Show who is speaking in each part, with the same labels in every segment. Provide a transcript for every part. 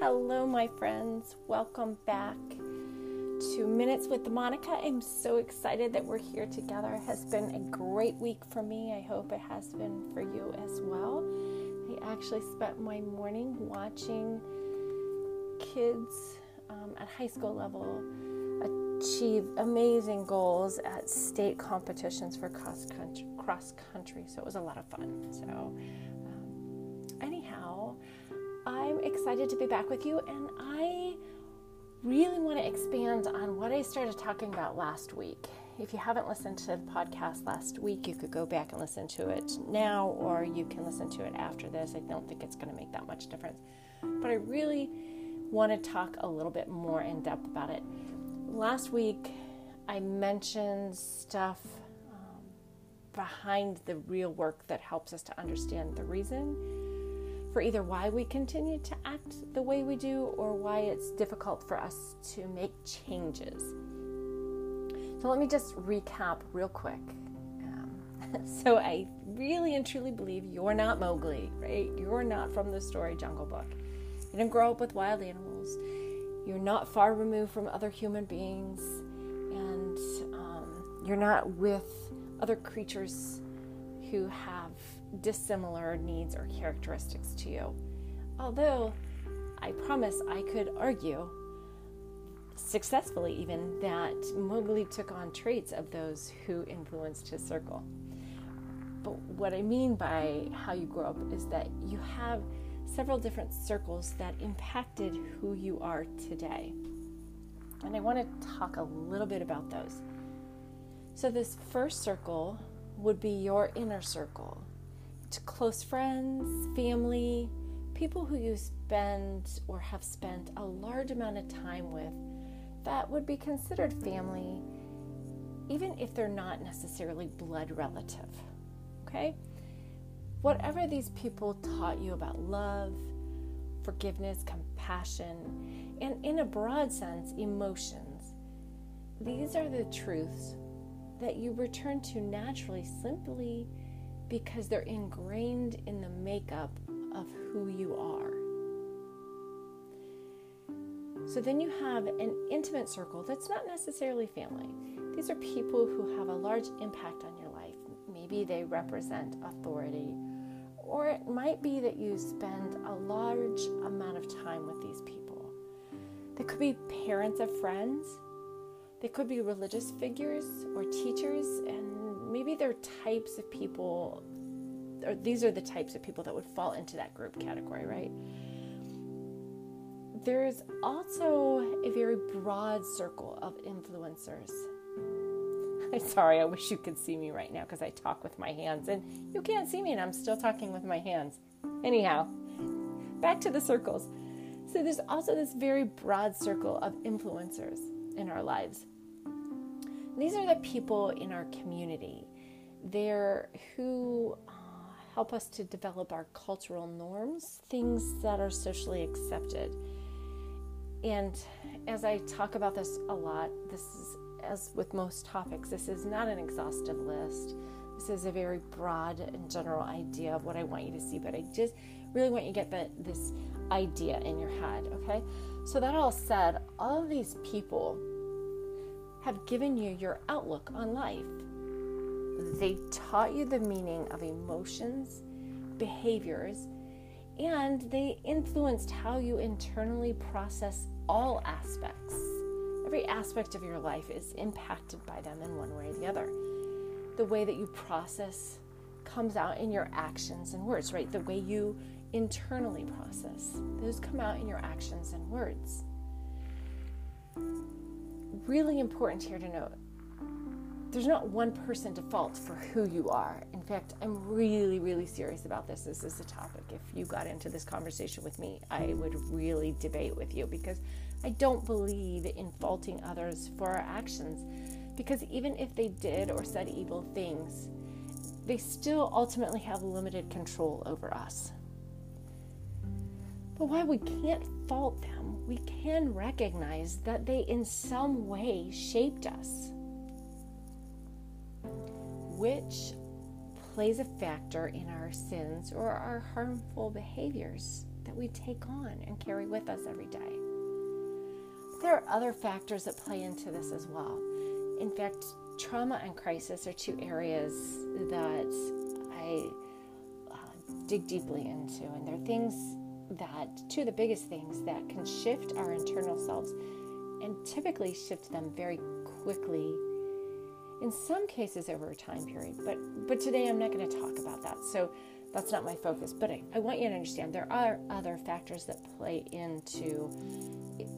Speaker 1: Hello, my friends. Welcome back to Minutes with Monica. I'm so excited that we're here together. It has been a great week for me. I hope it has been for you as well. I actually spent my morning watching kids um, at high school level achieve amazing goals at state competitions for cross country, cross country. So it was a lot of fun. So, um, anyhow, I'm excited to be back with you, and I really want to expand on what I started talking about last week. If you haven't listened to the podcast last week, you could go back and listen to it now, or you can listen to it after this. I don't think it's going to make that much difference. But I really want to talk a little bit more in depth about it last week I mentioned stuff um, behind the real work that helps us to understand the reason for either why we continue to act the way we do or why it's difficult for us to make changes. So, let me just recap real quick. Um, so, I really and truly believe you're not Mowgli, right? You're not from the story Jungle Book. You didn't grow up with wild animals you're not far removed from other human beings, and um, you're not with other creatures who have dissimilar needs or characteristics to you. Although I promise I could argue successfully even that Mowgli took on traits of those who influenced his circle. But what I mean by how you grow up is that you have several different circles that impacted who you are today. And I want to talk a little bit about those. So, this first circle would be your inner circle to close friends, family, people who you spend or have spent a large amount of time with that would be considered family, even if they're not necessarily blood relative. Okay? Whatever these people taught you about love, forgiveness, compassion, and in a broad sense, emotions, these are the truths that you return to naturally simply because they're ingrained in the makeup of who you are. So then you have an intimate circle that's not necessarily family. These are people who have a large impact on your life. Maybe they represent authority or it might be that you spend a large amount of time with these people. They could be parents of friends, they could be religious figures or teachers, and maybe they're types of people, or these are the types of people that would fall into that group category, right? There's also a very broad circle of influencers I'm sorry, I wish you could see me right now because I talk with my hands and you can't see me and I'm still talking with my hands. Anyhow, back to the circles. So there's also this very broad circle of influencers in our lives. These are the people in our community. They're who uh, help us to develop our cultural norms, things that are socially accepted. And as I talk about this a lot, this is as with most topics, this is not an exhaustive list. This is a very broad and general idea of what I want you to see, but I just really want you to get the, this idea in your head, okay? So, that all said, all of these people have given you your outlook on life. They taught you the meaning of emotions, behaviors, and they influenced how you internally process all aspects Every aspect of your life is impacted by them in one way or the other. The way that you process comes out in your actions and words, right? The way you internally process, those come out in your actions and words. Really important here to note there's not one person to fault for who you are. In fact, I'm really, really serious about this. This is a topic. If you got into this conversation with me, I would really debate with you because I don't believe in faulting others for our actions. Because even if they did or said evil things, they still ultimately have limited control over us. But while we can't fault them, we can recognize that they in some way shaped us which plays a factor in our sins or our harmful behaviors that we take on and carry with us every day. There are other factors that play into this as well. In fact, trauma and crisis are two areas that I uh, dig deeply into, and they're things that, two of the biggest things that can shift our internal selves and typically shift them very quickly in some cases over a time period but but today i'm not going to talk about that so that's not my focus but I, I want you to understand there are other factors that play into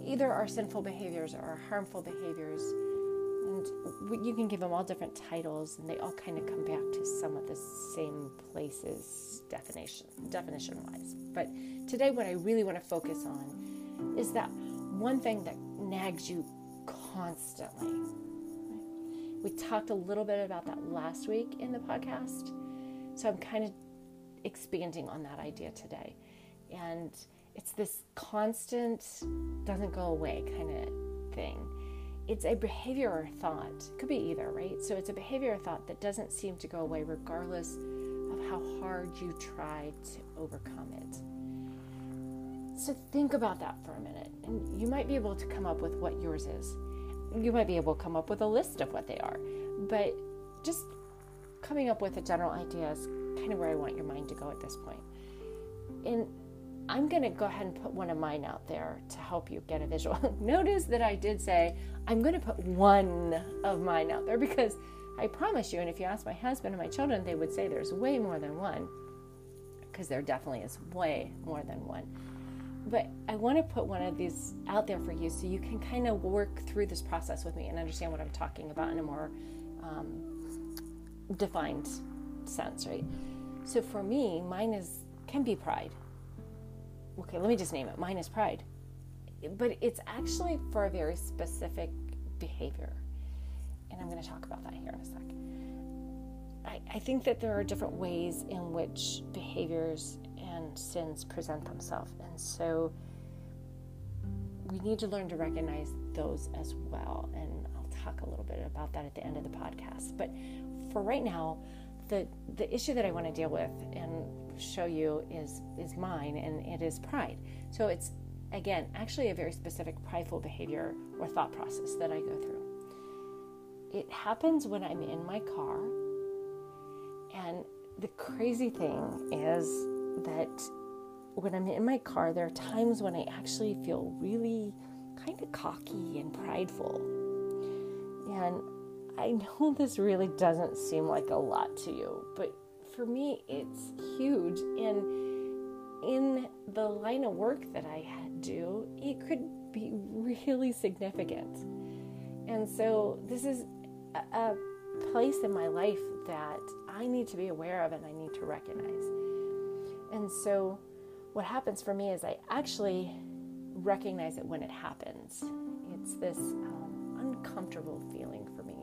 Speaker 1: either our sinful behaviors or our harmful behaviors and you can give them all different titles and they all kind of come back to some of the same places definition definition wise but today what i really want to focus on is that one thing that nags you constantly we talked a little bit about that last week in the podcast. So I'm kind of expanding on that idea today. And it's this constant, doesn't go away kind of thing. It's a behavior or thought, could be either, right? So it's a behavior or thought that doesn't seem to go away regardless of how hard you try to overcome it. So think about that for a minute, and you might be able to come up with what yours is you might be able to come up with a list of what they are. But just coming up with a general idea is kind of where I want your mind to go at this point. And I'm going to go ahead and put one of mine out there to help you get a visual. Notice that I did say I'm going to put one of mine out there because I promise you, and if you ask my husband and my children, they would say there's way more than one because there definitely is way more than one. But I want to put one of these out there for you so you can kind of work through this process with me and understand what I'm talking about in a more um, defined sense, right? So for me, mine is can be pride. Okay, let me just name it. Mine is pride. But it's actually for a very specific behavior. And I'm going to talk about that here in a sec. I, I think that there are different ways in which behaviors and sins present themselves. And so we need to learn to recognize those as well. And I'll talk a little bit about that at the end of the podcast. But for right now, the, the issue that I want to deal with and show you is, is mine, and it is pride. So it's, again, actually a very specific prideful behavior or thought process that I go through. It happens when I'm in my car, and the crazy thing is that when I'm in my car, there are times when I actually feel really kind of cocky and prideful. And I know this really doesn't seem like a lot to you, but for me, it's huge. And in the line of work that I do, it could be really significant. And so, this is a, place in my life that I need to be aware of and I need to recognize. And so, what happens for me is I actually recognize it when it happens. It's this um, uncomfortable feeling for me.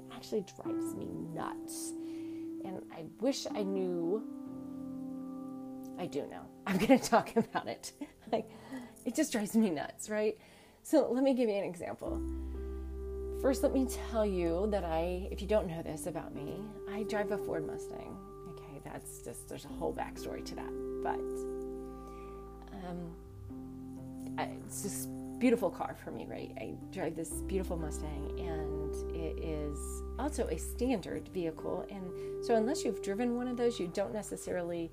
Speaker 1: It actually drives me nuts. And I wish I knew. I do know. I'm going to talk about it. like, it just drives me nuts, right? So, let me give you an example. First, let me tell you that I, if you don't know this about me, I drive a Ford Mustang Okay, that's just there's a whole backstory to that. But um, I, it's this beautiful car for me, right? I drive this beautiful Mustang, and it is also a standard vehicle. And so, unless you've driven one of those, you don't necessarily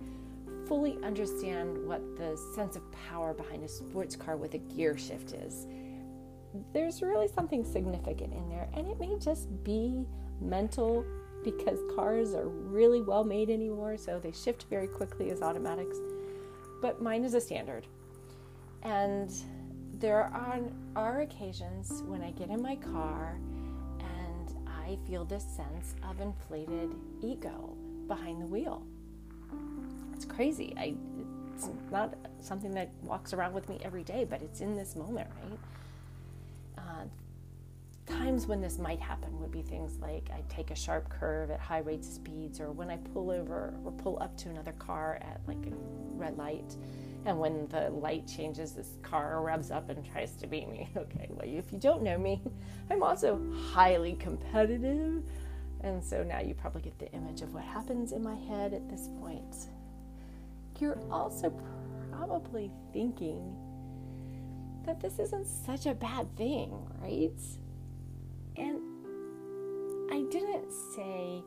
Speaker 1: fully understand what the sense of power behind a sports car with a gear shift is. There's really something significant in there, and it may just be mental because cars are really well made anymore, so they shift very quickly as automatics. But mine is a standard. And there are, are occasions when I get in my car I feel this sense of inflated ego behind the wheel. It's crazy. I, it's not something that walks around with me every day, but it's in this moment, right? Uh, times when this might happen would be things like I take a sharp curve at high rates of speeds, or when I pull over or pull up to another car at like a red light. And when the light changes, this car revs up and tries to beat me. Okay, well, if you don't know me, I'm also highly competitive. And so now you probably get the image of what happens in my head at this point. You're also probably thinking that this isn't such a bad thing, right? And I didn't say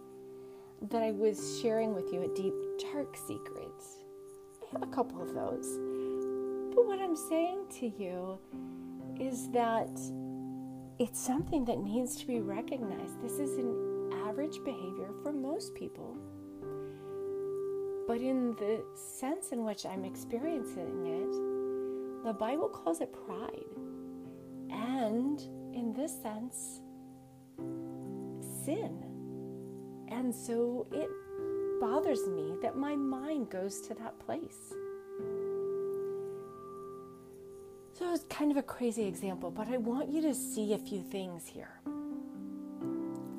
Speaker 1: that I was sharing with you a deep, dark secret. A couple of those. But what I'm saying to you is that it's something that needs to be recognized. This is an average behavior for most people. But in the sense in which I'm experiencing it, the Bible calls it pride. And in this sense, sin. And so it bothers me that my mind goes to that place. So it's kind of a crazy example, but I want you to see a few things here.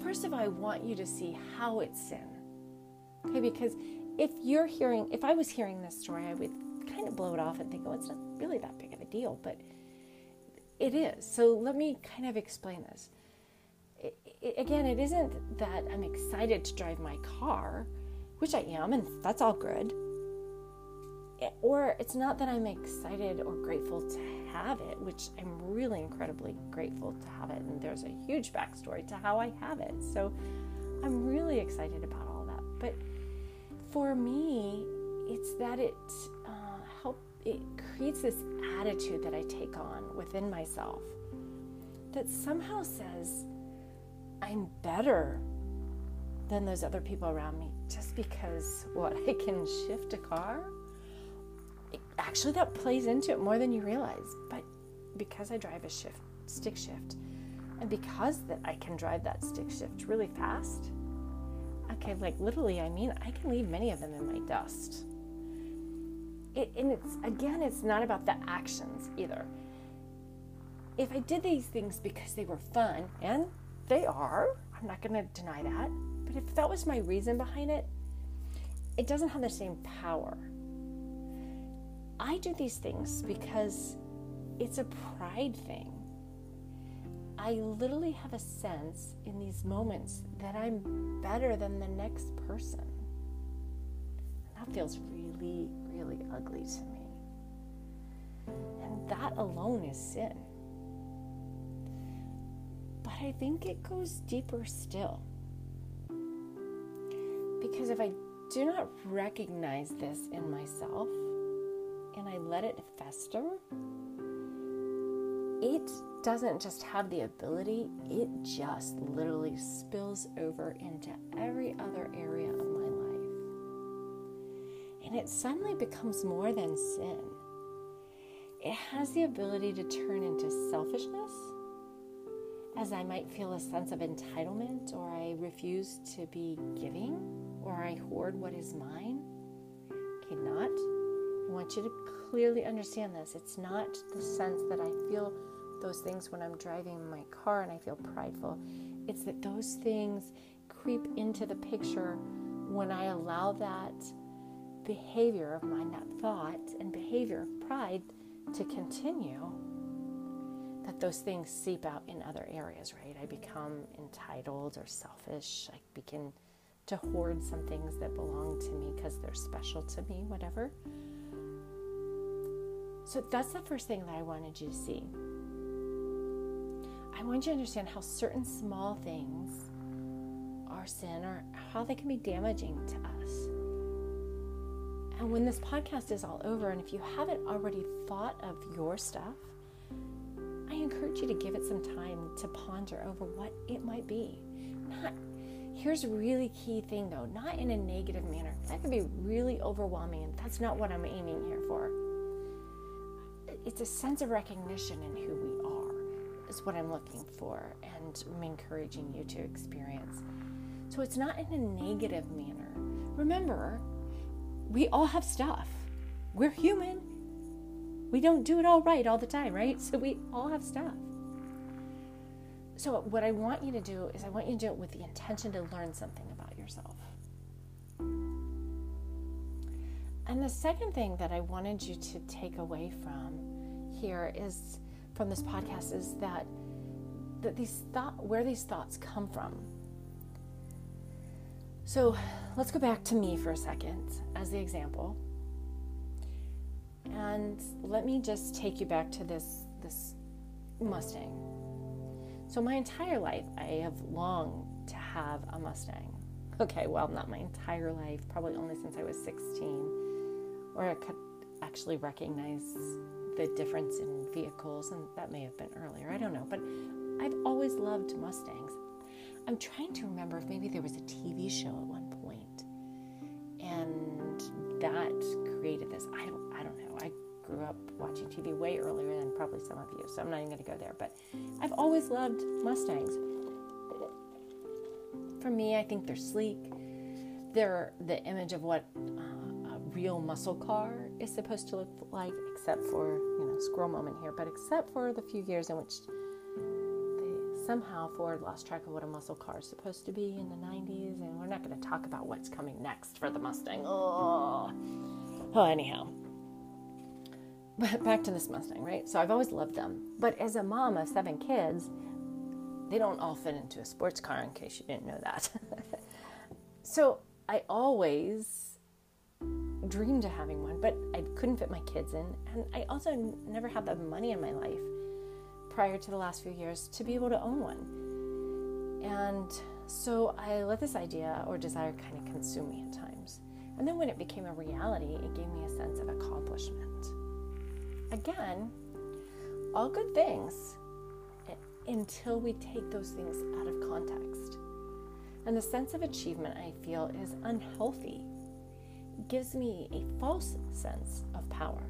Speaker 1: First of all, I want you to see how it's sin. Okay, because if you're hearing, if I was hearing this story, I would kind of blow it off and think, oh, it's not really that big of a deal, but it is. So let me kind of explain this. It, it, again, it isn't that I'm excited to drive my car, which I am, and that's all good. It, or it's not that I'm excited or grateful to have it, which I'm really incredibly grateful to have it. And there's a huge backstory to how I have it. So I'm really excited about all that. But for me, it's that it uh, help it creates this attitude that I take on within myself that somehow says I'm better than those other people around me just because what I can shift a car. It, actually, that plays into it more than you realize. But because I drive a shift stick shift, and because that I can drive that stick shift really fast, okay, like literally, I mean, I can leave many of them in my dust. It, and it's again, it's not about the actions either. If I did these things because they were fun, and they are, I'm not going to deny that, but if that was my reason behind it, it doesn't have the same power. I do these things because it's a pride thing. I literally have a sense in these moments that I'm better than the next person. And that feels really, really ugly to me. And that alone is sin. But I think it goes deeper still. Because if I do not recognize this in myself and I let it fester, it doesn't just have the ability, it just literally spills over into every other area of my life. And it suddenly becomes more than sin. It has the ability to turn into selfishness, as I might feel a sense of entitlement, or I refuse to be giving, or I hoard what is mine. Okay, not. I want you to clearly understand this. It's not the sense that I feel those things when I'm driving my car and I feel prideful. It's that those things creep into the picture when I allow that behavior of mine, that thought and behavior of pride to continue, that those things seep out in other areas, right? I become entitled or selfish. I begin to hoard some things that belong to me because they're special to me, whatever. So that's the first thing that I wanted you to see. I want you to understand how certain small things are sin or how they can be damaging to us. And when this podcast is all over, and if you haven't already thought of your stuff, I encourage you to give it some time to ponder over what it might be. Not here's a really key thing though, not in a negative manner. That could be really overwhelming, and that's not what I'm aiming here for. It's a sense of recognition in who we are is what I'm looking for and I'm encouraging you to experience. So it's not in a negative manner. Remember, we all have stuff. We're human. We don't do it all right all the time, right? So we all have stuff. So, what I want you to do is, I want you to do it with the intention to learn something about yourself. And the second thing that I wanted you to take away from here is from this podcast is that that these thought where these thoughts come from. So let's go back to me for a second as the example. And let me just take you back to this this Mustang. So my entire life I have longed to have a Mustang. Okay, well, not my entire life, probably only since I was 16, or I could actually recognize the difference in vehicles, and that may have been earlier, I don't know. But I've always loved Mustangs. I'm trying to remember if maybe there was a TV show at one point, and that created this. I don't, grew up watching TV way earlier than probably some of you, so I'm not even going to go there. But I've always loved Mustangs for me, I think they're sleek. They're the image of what uh, a real muscle car is supposed to look like, except for, you know, squirrel moment here, but except for the few years in which they somehow Ford lost track of what a muscle car is supposed to be in the 90s, and we're not going to talk about what's coming next for the Mustang. Oh, oh anyhow. Back to this Mustang, right? So I've always loved them. But as a mom of seven kids, they don't all fit into a sports car, in case you didn't know that. so I always dreamed of having one, but I couldn't fit my kids in. And I also never had the money in my life prior to the last few years to be able to own one. And so I let this idea or desire kind of consume me at times. And then when it became a reality, it gave me a sense of accomplishment. Again, all good things until we take those things out of context. And the sense of achievement I feel is unhealthy. It gives me a false sense of power.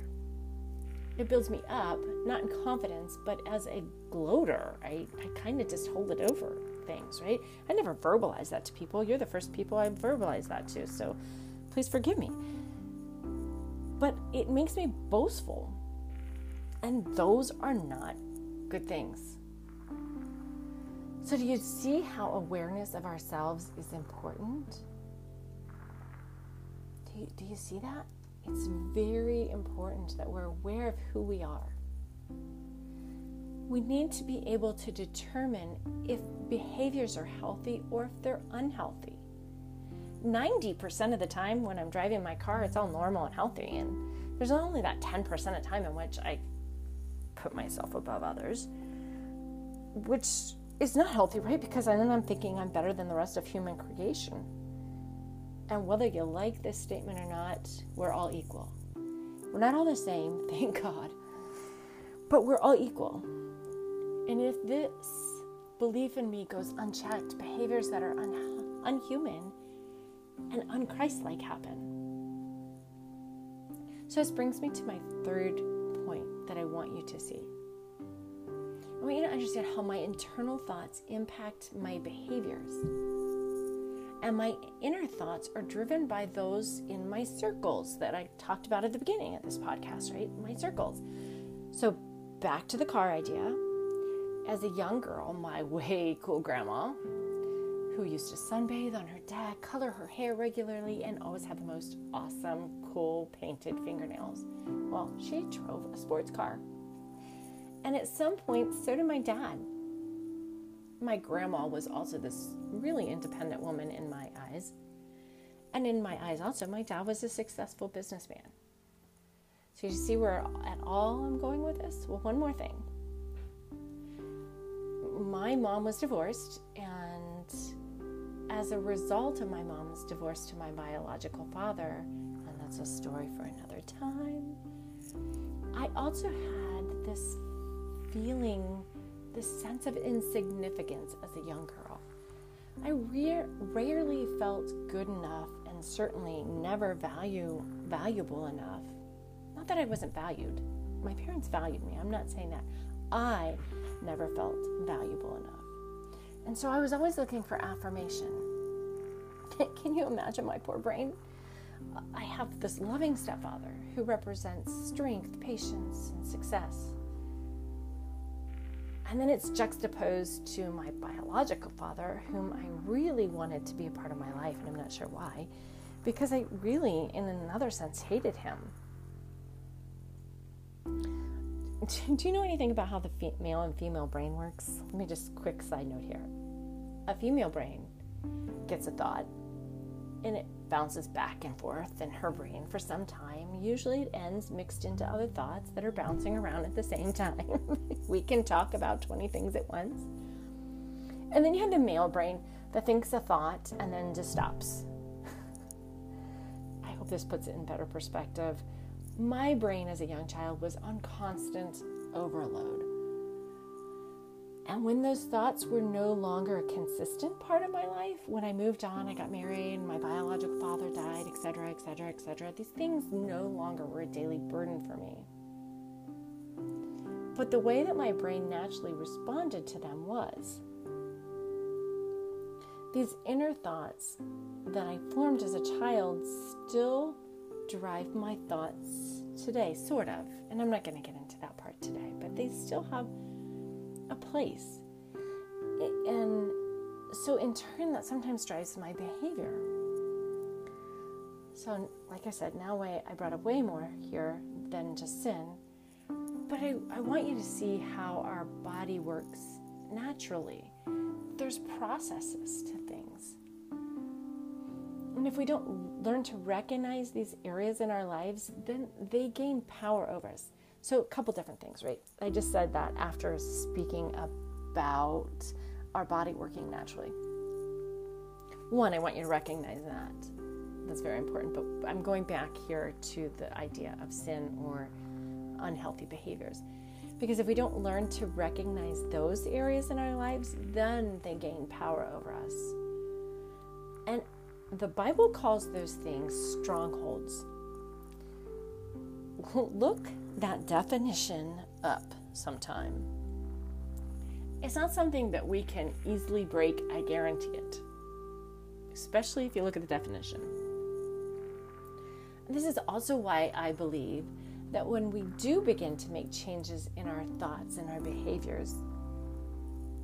Speaker 1: It builds me up, not in confidence, but as a gloater. I, I kind of just hold it over things, right? I never verbalize that to people. You're the first people I verbalize that to, so please forgive me. But it makes me boastful. And those are not good things. So, do you see how awareness of ourselves is important? Do you, do you see that? It's very important that we're aware of who we are. We need to be able to determine if behaviors are healthy or if they're unhealthy. 90% of the time when I'm driving my car, it's all normal and healthy. And there's only that 10% of time in which I put myself above others, which is not healthy, right? Because then I'm thinking I'm better than the rest of human creation. And whether you like this statement or not, we're all equal. We're not all the same, thank God, but we're all equal. And if this belief in me goes unchecked, behaviors that are un- unhuman and unchristlike happen. So, this brings me to my third point that I want you to see. I want you to understand how my internal thoughts impact my behaviors. And my inner thoughts are driven by those in my circles that I talked about at the beginning of this podcast, right? My circles. So, back to the car idea. As a young girl, my way cool grandma, who used to sunbathe on her deck, color her hair regularly, and always have the most awesome, cool painted fingernails, well, she drove a sports car and at some point, so did my dad. My grandma was also this really independent woman in my eyes. And in my eyes, also, my dad was a successful businessman. So you see where at all I'm going with this? Well, one more thing. My mom was divorced, and as a result of my mom's divorce to my biological father, and that's a story for another time, I also had this feeling this sense of insignificance as a young girl. I re- rarely felt good enough and certainly never value valuable enough. Not that I wasn't valued. My parents valued me. I'm not saying that. I never felt valuable enough. And so I was always looking for affirmation. Can you imagine my poor brain? I have this loving stepfather who represents strength, patience, and success. And then it's juxtaposed to my biological father, whom I really wanted to be a part of my life, and I'm not sure why, because I really, in another sense, hated him. Do you know anything about how the male and female brain works? Let me just quick side note here. A female brain gets a thought, and it bounces back and forth in her brain for some time. Usually it ends mixed into other thoughts that are bouncing around at the same time. we can talk about 20 things at once. And then you have the male brain that thinks a thought and then just stops. I hope this puts it in better perspective. My brain as a young child was on constant overload. And when those thoughts were no longer a consistent part of my life, when I moved on, I got married, my biological father died, etc., etc., etc., these things no longer were a daily burden for me. But the way that my brain naturally responded to them was these inner thoughts that I formed as a child still drive my thoughts today, sort of. And I'm not going to get into that part today, but they still have a place. And so, in turn, that sometimes drives my behavior. So, like I said, now I, I brought up way more here than just sin. But I, I want you to see how our body works naturally. There's processes to things. And if we don't learn to recognize these areas in our lives, then they gain power over us. So, a couple different things, right? I just said that after speaking about our body working naturally. One, I want you to recognize that. That's very important. But I'm going back here to the idea of sin or unhealthy behaviors. Because if we don't learn to recognize those areas in our lives, then they gain power over us. And the Bible calls those things strongholds. Look that definition up sometime. It's not something that we can easily break, I guarantee it. Especially if you look at the definition. This is also why I believe that when we do begin to make changes in our thoughts and our behaviors,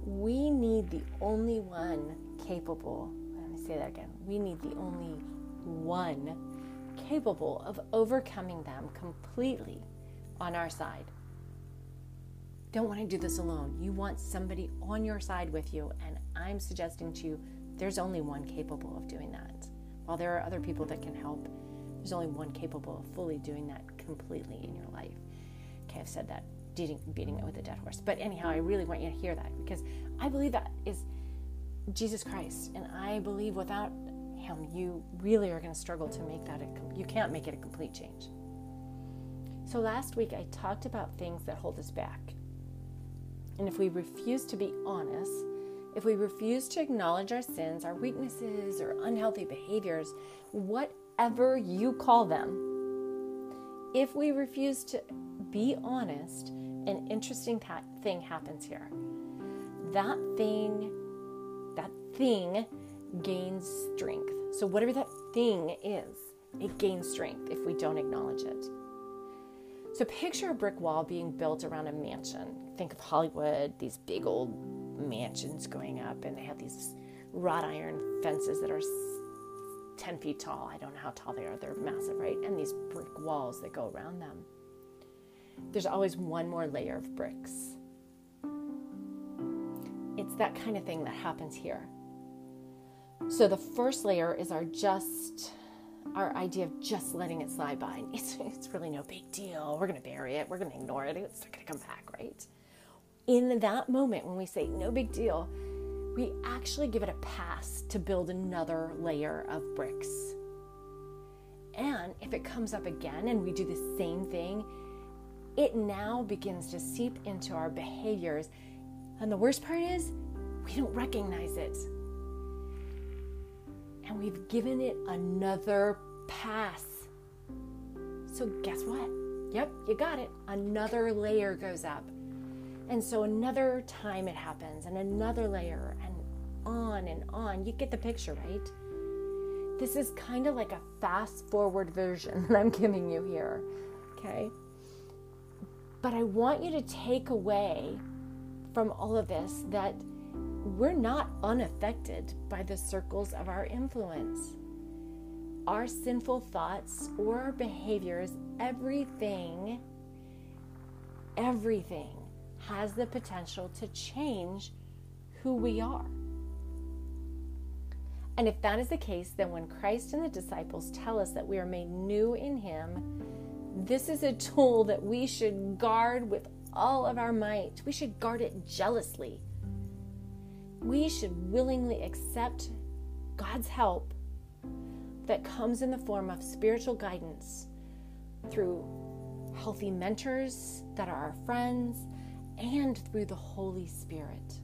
Speaker 1: we need the only one capable. Let me say that again. We need the only one capable of overcoming them completely on our side. Don't want to do this alone. You want somebody on your side with you, and I'm suggesting to you there's only one capable of doing that. While there are other people that can help, there's only one capable of fully doing that completely in your life. Okay, I've said that, beating, it with a dead horse. But anyhow, I really want you to hear that because I believe that is Jesus Christ, and I believe without him, you really are going to struggle to make that a, you can't make it a complete change. So last week I talked about things that hold us back. And if we refuse to be honest, if we refuse to acknowledge our sins, our weaknesses, or unhealthy behaviors, whatever you call them, if we refuse to be honest, an interesting thing happens here. That thing, that thing gains strength. So, whatever that thing is, it gains strength if we don't acknowledge it. So picture a brick wall being built around a mansion. Think of Hollywood, these big old mansions going up, and they have these wrought iron fences that are 10 feet tall. I don't know how tall they are, they're massive, right? And these brick walls that go around them. There's always one more layer of bricks. It's that kind of thing that happens here. So the first layer is our just our idea of just letting it slide by. It's, it's really no big deal. We're going to bury it. We're going to ignore it. It's not going to come back, right? In that moment, when we say no big deal, we actually give it a pass to build another layer of bricks. And if it comes up again and we do the same thing, it now begins to seep into our behaviors. And the worst part is, we don't recognize it and we've given it another pass. So, guess what? Yep, you got it. Another layer goes up. And so, another time it happens, and another layer, and on and on. You get the picture, right? This is kind of like a fast forward version that I'm giving you here, okay? But I want you to take away from all of this that we're not unaffected by the circles of our influence. Our sinful thoughts or our behaviors, everything, everything has the potential to change who we are. And if that is the case, then when Christ and the disciples tell us that we are made new in Him, this is a tool that we should guard with all of our might. We should guard it jealously. We should willingly accept God's help that comes in the form of spiritual guidance through healthy mentors that are our friends and through the Holy Spirit.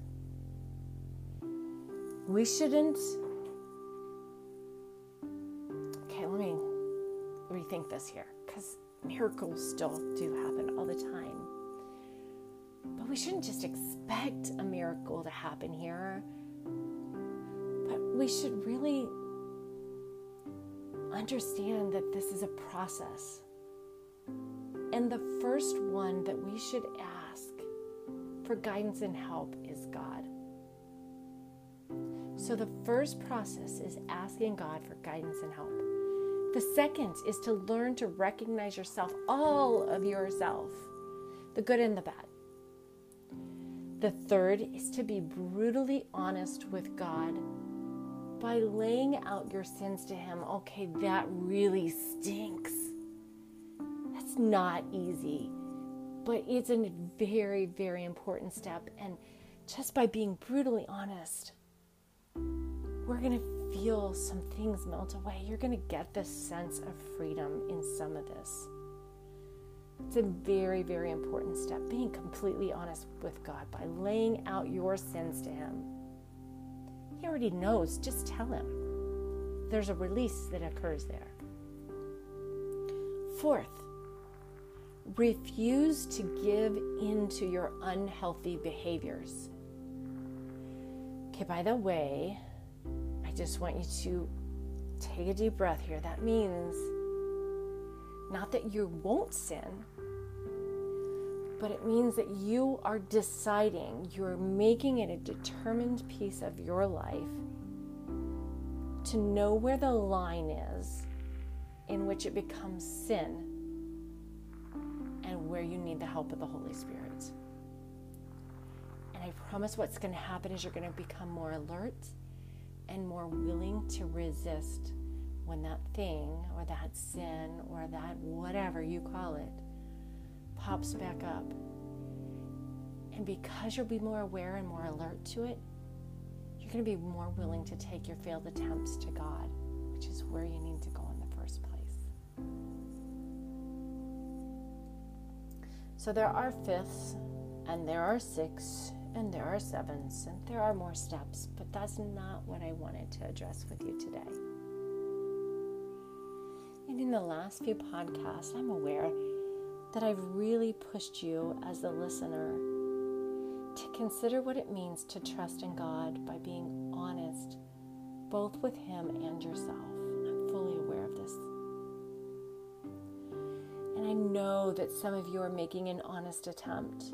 Speaker 1: We shouldn't. Okay, let me rethink this here because miracles still do happen all the time. But we shouldn't just expect a miracle to happen here, but we should really understand that this is a process. And the first one that we should ask for guidance and help is God. So the first process is asking God for guidance and help. The second is to learn to recognize yourself, all of yourself, the good and the bad. The third is to be brutally honest with God by laying out your sins to Him. Okay, that really stinks. That's not easy, but it's a very, very important step. And just by being brutally honest, we're going to feel some things melt away. You're going to get this sense of freedom in some of this. It's a very, very important step. Being completely honest with God by laying out your sins to Him. He already knows, just tell Him. There's a release that occurs there. Fourth, refuse to give in to your unhealthy behaviors. Okay, by the way, I just want you to take a deep breath here. That means not that you won't sin, but it means that you are deciding, you're making it a determined piece of your life to know where the line is in which it becomes sin and where you need the help of the Holy Spirit. And I promise what's going to happen is you're going to become more alert and more willing to resist when that thing or that sin or that whatever you call it pops back up. And because you'll be more aware and more alert to it, you're going to be more willing to take your failed attempts to God, which is where you need to go in the first place. So there are fifths, and there are sixths, and there are sevens, and there are more steps, but that's not what I wanted to address with you today. And in the last few podcasts, I'm aware that I've really pushed you as a listener to consider what it means to trust in God by being honest, both with Him and yourself. I'm fully aware of this. And I know that some of you are making an honest attempt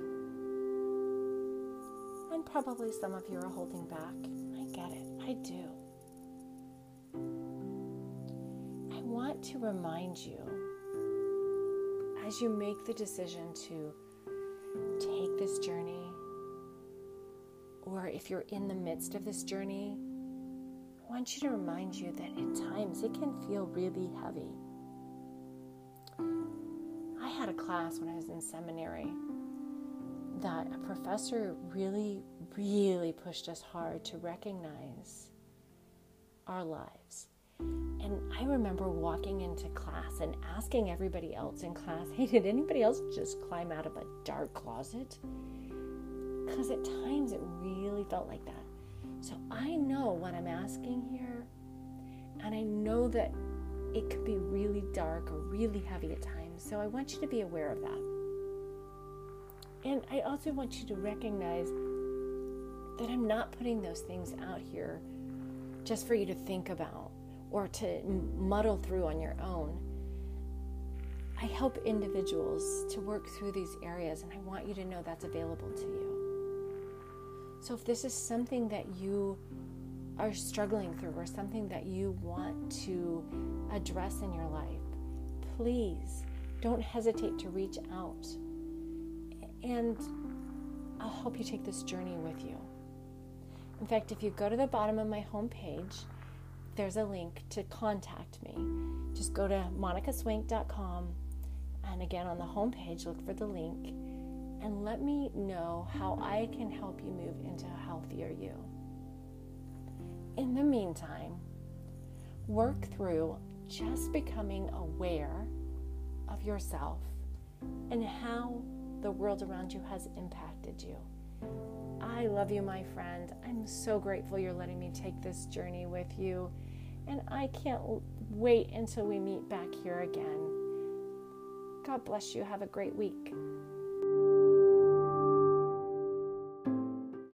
Speaker 1: And probably some of you are holding back. I get it. I do. I want to remind you as you make the decision to take this journey, or if you're in the midst of this journey, I want you to remind you that at times it can feel really heavy. I had a class when I was in seminary that a professor really really pushed us hard to recognize our lives. And I remember walking into class and asking everybody else in class, hey, did anybody else just climb out of a dark closet? Because at times it really felt like that. So I know what I'm asking here, and I know that it could be really dark or really heavy at times. So I want you to be aware of that. And I also want you to recognize that I'm not putting those things out here just for you to think about or to muddle through on your own. I help individuals to work through these areas, and I want you to know that's available to you. So, if this is something that you are struggling through or something that you want to address in your life, please don't hesitate to reach out. And I'll help you take this journey with you. In fact, if you go to the bottom of my homepage, there's a link to contact me. Just go to monicaswink.com and again on the homepage, look for the link and let me know how I can help you move into a healthier you. In the meantime, work through just becoming aware of yourself and how the world around you has impacted you. I love you, my friend. I'm so grateful you're letting me take this journey with you. And I can't wait until we meet back here again. God bless you. Have a great week.